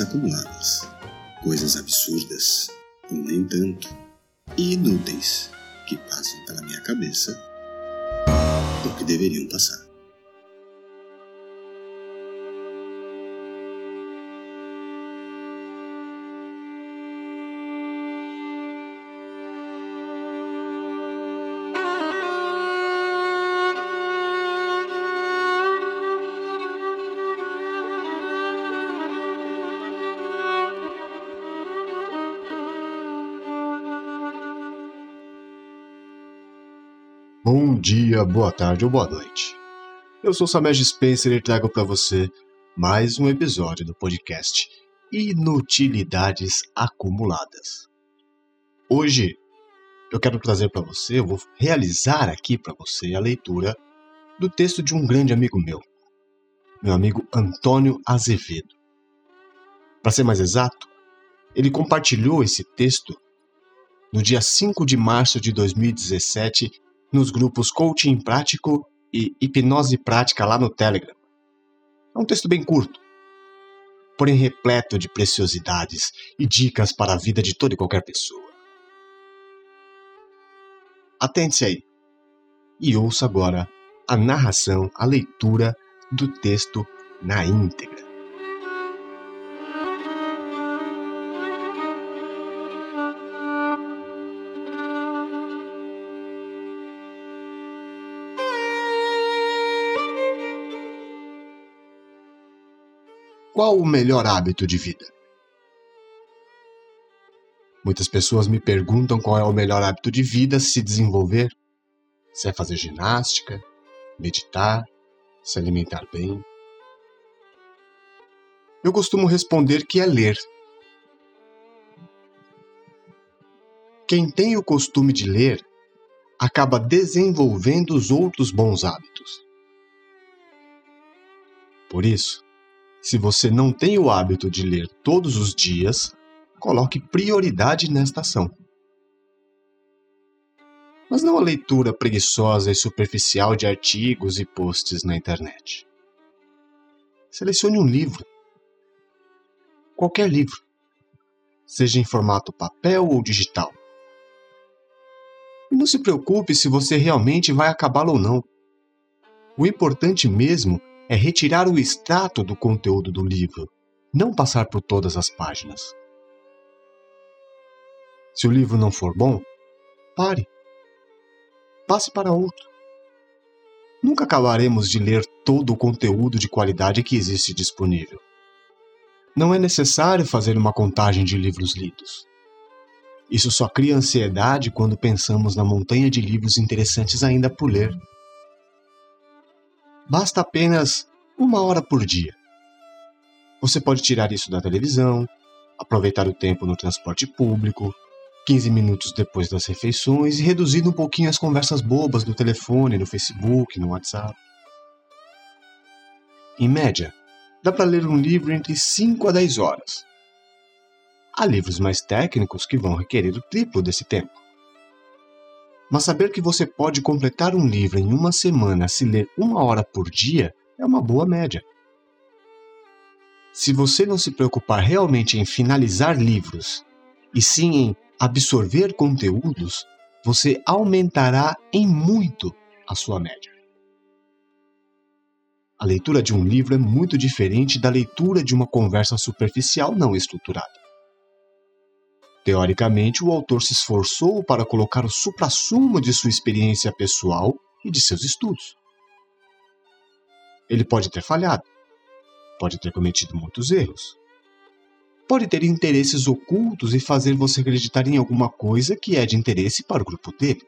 acumuladas, coisas absurdas, ou nem tanto, e inúteis que passam pela minha cabeça, ou que deveriam passar. Bom dia, boa tarde ou boa noite. Eu sou Samej Spencer e trago para você mais um episódio do podcast Inutilidades Acumuladas. Hoje eu quero trazer para você, eu vou realizar aqui para você a leitura do texto de um grande amigo meu, meu amigo Antônio Azevedo. Para ser mais exato, ele compartilhou esse texto no dia 5 de março de 2017 nos grupos Coaching Prático e Hipnose Prática lá no Telegram. É um texto bem curto, porém repleto de preciosidades e dicas para a vida de toda e qualquer pessoa. Atente-se aí e ouça agora a narração, a leitura do texto na íntegra. Qual o melhor hábito de vida? Muitas pessoas me perguntam qual é o melhor hábito de vida se desenvolver. Se é fazer ginástica, meditar, se alimentar bem. Eu costumo responder que é ler. Quem tem o costume de ler acaba desenvolvendo os outros bons hábitos. Por isso, se você não tem o hábito de ler todos os dias, coloque prioridade nesta ação. Mas não a leitura preguiçosa e superficial de artigos e posts na internet. Selecione um livro. Qualquer livro, seja em formato papel ou digital. E não se preocupe se você realmente vai acabá-lo ou não. O importante mesmo é retirar o extrato do conteúdo do livro, não passar por todas as páginas. Se o livro não for bom, pare. Passe para outro. Nunca acabaremos de ler todo o conteúdo de qualidade que existe disponível. Não é necessário fazer uma contagem de livros lidos. Isso só cria ansiedade quando pensamos na montanha de livros interessantes ainda por ler. Basta apenas uma hora por dia. Você pode tirar isso da televisão, aproveitar o tempo no transporte público, 15 minutos depois das refeições e reduzir um pouquinho as conversas bobas no telefone, no Facebook, no WhatsApp. Em média, dá para ler um livro entre 5 a 10 horas. Há livros mais técnicos que vão requerer o triplo desse tempo. Mas saber que você pode completar um livro em uma semana se ler uma hora por dia é uma boa média. Se você não se preocupar realmente em finalizar livros, e sim em absorver conteúdos, você aumentará em muito a sua média. A leitura de um livro é muito diferente da leitura de uma conversa superficial não estruturada. Teoricamente, o autor se esforçou para colocar o suprassumo de sua experiência pessoal e de seus estudos. Ele pode ter falhado, pode ter cometido muitos erros, pode ter interesses ocultos e fazer você acreditar em alguma coisa que é de interesse para o grupo dele.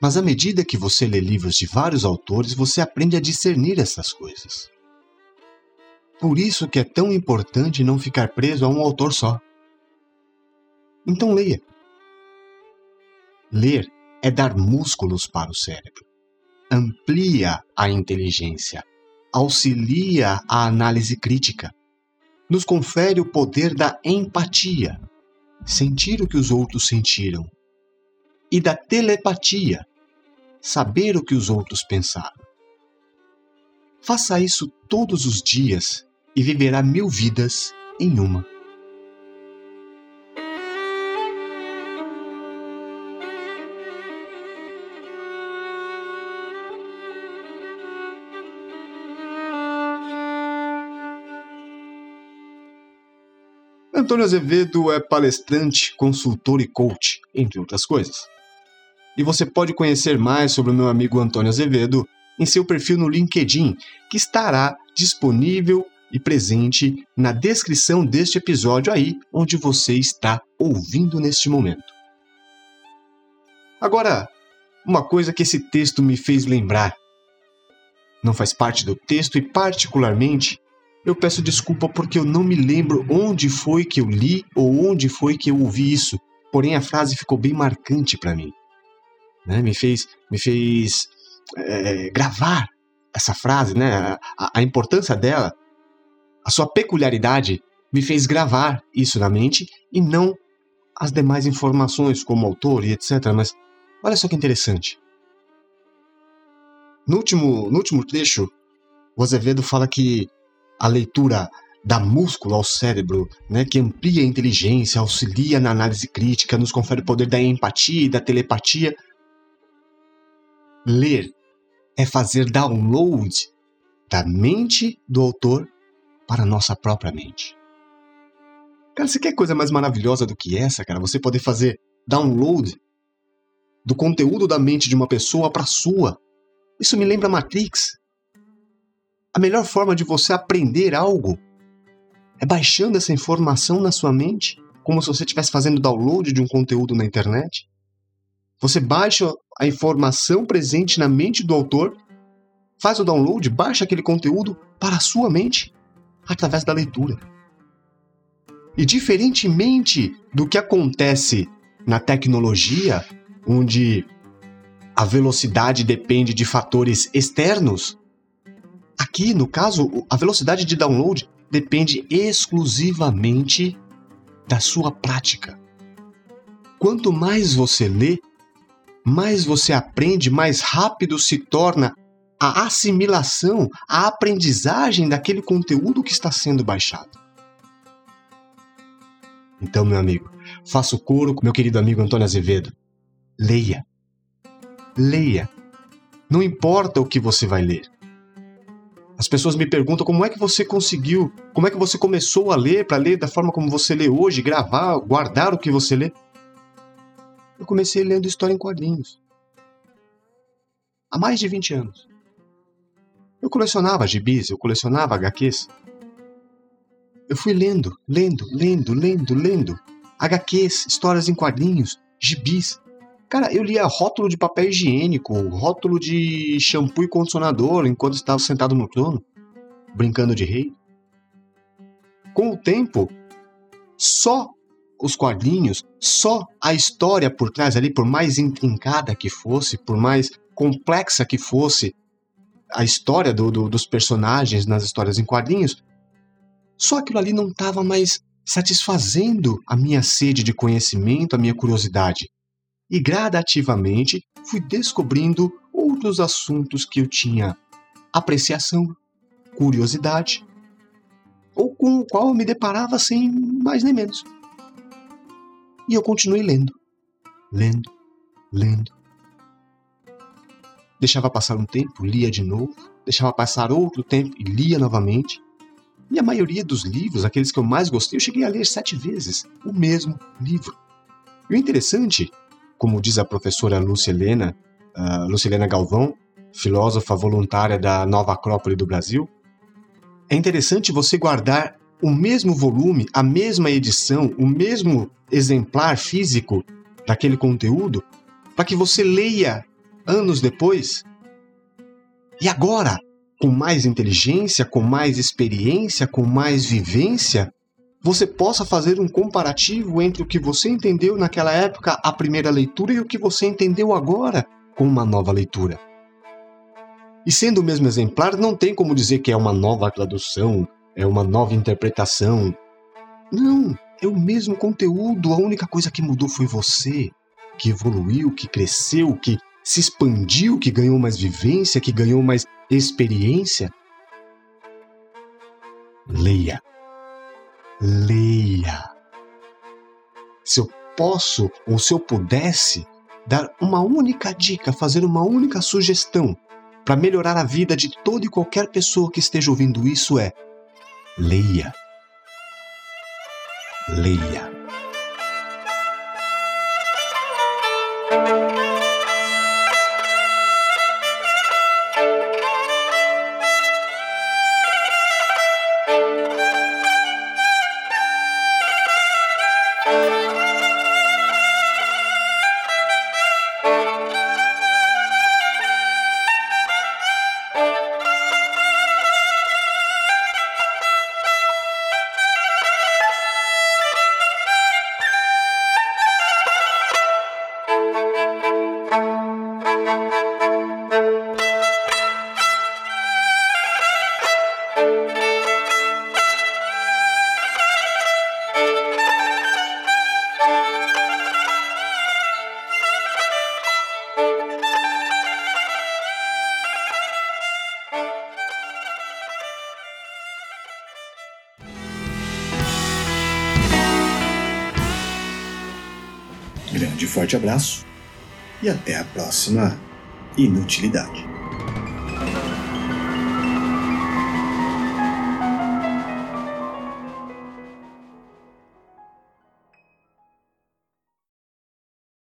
Mas à medida que você lê livros de vários autores, você aprende a discernir essas coisas. Por isso que é tão importante não ficar preso a um autor só. Então leia. Ler é dar músculos para o cérebro. Amplia a inteligência, auxilia a análise crítica, nos confere o poder da empatia, sentir o que os outros sentiram, e da telepatia, saber o que os outros pensaram. Faça isso todos os dias e viverá mil vidas em uma. Antônio Azevedo é palestrante, consultor e coach, entre outras coisas. E você pode conhecer mais sobre o meu amigo Antônio Azevedo em seu perfil no LinkedIn, que estará disponível e presente na descrição deste episódio aí onde você está ouvindo neste momento. Agora, uma coisa que esse texto me fez lembrar. Não faz parte do texto e, particularmente, eu peço desculpa porque eu não me lembro onde foi que eu li ou onde foi que eu ouvi isso. Porém, a frase ficou bem marcante para mim. Né? Me fez, me fez é, gravar essa frase, né? A, a importância dela, a sua peculiaridade, me fez gravar isso na mente e não as demais informações como autor e etc. Mas olha só que interessante. No último, no último trecho, o Azevedo fala que a leitura dá músculo ao cérebro, né, que amplia a inteligência, auxilia na análise crítica, nos confere o poder da empatia e da telepatia. Ler é fazer download da mente do autor para a nossa própria mente. Cara, você quer coisa mais maravilhosa do que essa, cara? Você poder fazer download do conteúdo da mente de uma pessoa para sua. Isso me lembra Matrix. A melhor forma de você aprender algo é baixando essa informação na sua mente, como se você estivesse fazendo download de um conteúdo na internet. Você baixa a informação presente na mente do autor, faz o download, baixa aquele conteúdo para a sua mente através da leitura. E diferentemente do que acontece na tecnologia, onde a velocidade depende de fatores externos, Aqui, no caso, a velocidade de download depende exclusivamente da sua prática. Quanto mais você lê, mais você aprende, mais rápido se torna a assimilação, a aprendizagem daquele conteúdo que está sendo baixado. Então, meu amigo, faça o coro com meu querido amigo Antônio Azevedo. Leia. Leia. Não importa o que você vai ler. As pessoas me perguntam como é que você conseguiu, como é que você começou a ler para ler da forma como você lê hoje, gravar, guardar o que você lê. Eu comecei lendo história em quadrinhos. Há mais de 20 anos. Eu colecionava gibis, eu colecionava HQs. Eu fui lendo, lendo, lendo, lendo, lendo. HQs, histórias em quadrinhos, gibis. Cara, eu lia rótulo de papel higiênico, rótulo de shampoo e condicionador enquanto estava sentado no trono, brincando de rei. Com o tempo, só os quadrinhos, só a história por trás ali, por mais intrincada que fosse, por mais complexa que fosse a história do, do, dos personagens nas histórias em quadrinhos, só aquilo ali não estava mais satisfazendo a minha sede de conhecimento, a minha curiosidade e gradativamente fui descobrindo outros assuntos que eu tinha apreciação, curiosidade, ou com o qual eu me deparava sem mais nem menos. E eu continuei lendo, lendo, lendo. Deixava passar um tempo, lia de novo, deixava passar outro tempo e lia novamente. E a maioria dos livros, aqueles que eu mais gostei, eu cheguei a ler sete vezes o mesmo livro. E o interessante como diz a professora Lucilena, uh, Lucilena Galvão, filósofa voluntária da Nova Acrópole do Brasil, é interessante você guardar o mesmo volume, a mesma edição, o mesmo exemplar físico daquele conteúdo, para que você leia anos depois. E agora, com mais inteligência, com mais experiência, com mais vivência, você possa fazer um comparativo entre o que você entendeu naquela época, a primeira leitura, e o que você entendeu agora com uma nova leitura. E sendo o mesmo exemplar, não tem como dizer que é uma nova tradução, é uma nova interpretação. Não, é o mesmo conteúdo, a única coisa que mudou foi você, que evoluiu, que cresceu, que se expandiu, que ganhou mais vivência, que ganhou mais experiência. leia. Leia. Se eu posso ou se eu pudesse dar uma única dica, fazer uma única sugestão para melhorar a vida de toda e qualquer pessoa que esteja ouvindo isso é: leia. Leia. Grande forte abraço e até a próxima inutilidade.